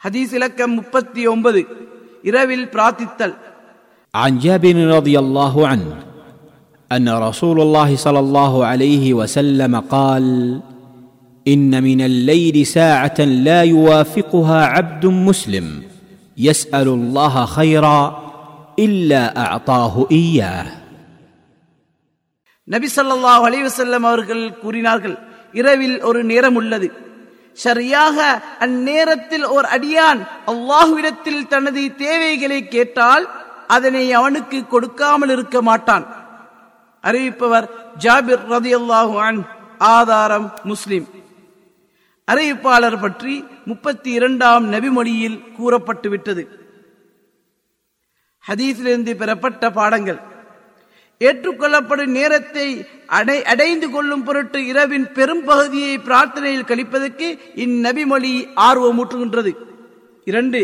ஹதீஸ் இலக்கம் முப்பத்தி ஒன்பது இரவில் பிரார்த்தித்தல் عن جابر رضي الله عنه ان رسول الله صلى الله عليه وسلم قال ان من الليل ساعه لا يوافقها عبد مسلم يسال الله خيرا الا اعطاه اياه நபி ஸல்லல்லாஹு அலைஹி வஸல்லம் அவர்கள் கூறினார்கள் இரவில் ஒரு நேரம் உள்ளது சரியாக அந்நேரத்தில் ஓர் அடியான் அல்லாஹுவிடத்தில் தனது தேவைகளை கேட்டால் அதனை அவனுக்கு கொடுக்காமல் இருக்க மாட்டான். அறிவிப்பவர் ஜாபிர் ரதியல்லாஹு அல்லாஹுவான் ஆதாரம் முஸ்லிம். அறிவிப்பாளர் பற்றி முப்பத்தி இரண்டாம் நபிமொழியில் கூறப்பட்டு விட்டது ஹதீஸிலிருந்து பெறப்பட்ட பாடங்கள். ஏற்றுக்கொள்ளப்படும் நேரத்தை அடை அடைந்து கொள்ளும் பொருட்டு இரவின் பெரும் பகுதியை பிரார்த்தனையில் கழிப்பதற்கு இந்நபிமொழி ஆர்வமூட்டுகின்றது இரண்டு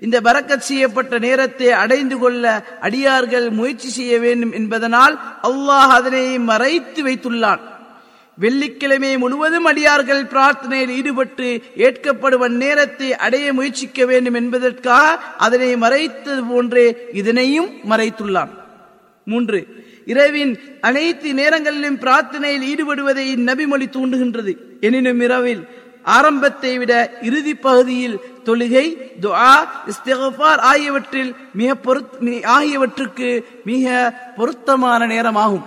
இந்த பரக்கத் செய்யப்பட்ட நேரத்தை அடைந்து கொள்ள அடியார்கள் முயற்சி செய்ய வேண்டும் என்பதனால் அல்லாஹ் அதனை மறைத்து வைத்துள்ளான். வெள்ளிக்கிழமை முழுவதும் அடியார்கள் பிரார்த்தனையில் ஈடுபட்டு ஏற்கப்படுவன் நேரத்தை அடைய முயற்சிக்க வேண்டும் என்பதற்காக அதனை மறைத்தது போன்றே இதனையும் மறைத்துள்ளான். மூன்று. இரவின் அனைத்து நேரங்களிலும் பிரார்த்தனையில் ஈடுபடுவதை இந்நபிமொழி தூண்டுகின்றது. எனினும் இரவில் ஆரம்பத்தை விட இறுதி பகுதியில் தொழுகை துஆ இஸ்திகஃபார் ஆகியவற்றில் மிக பொருத் ஆகியவற்றுக்கு மிக பொருத்தமான நேரமாகும்.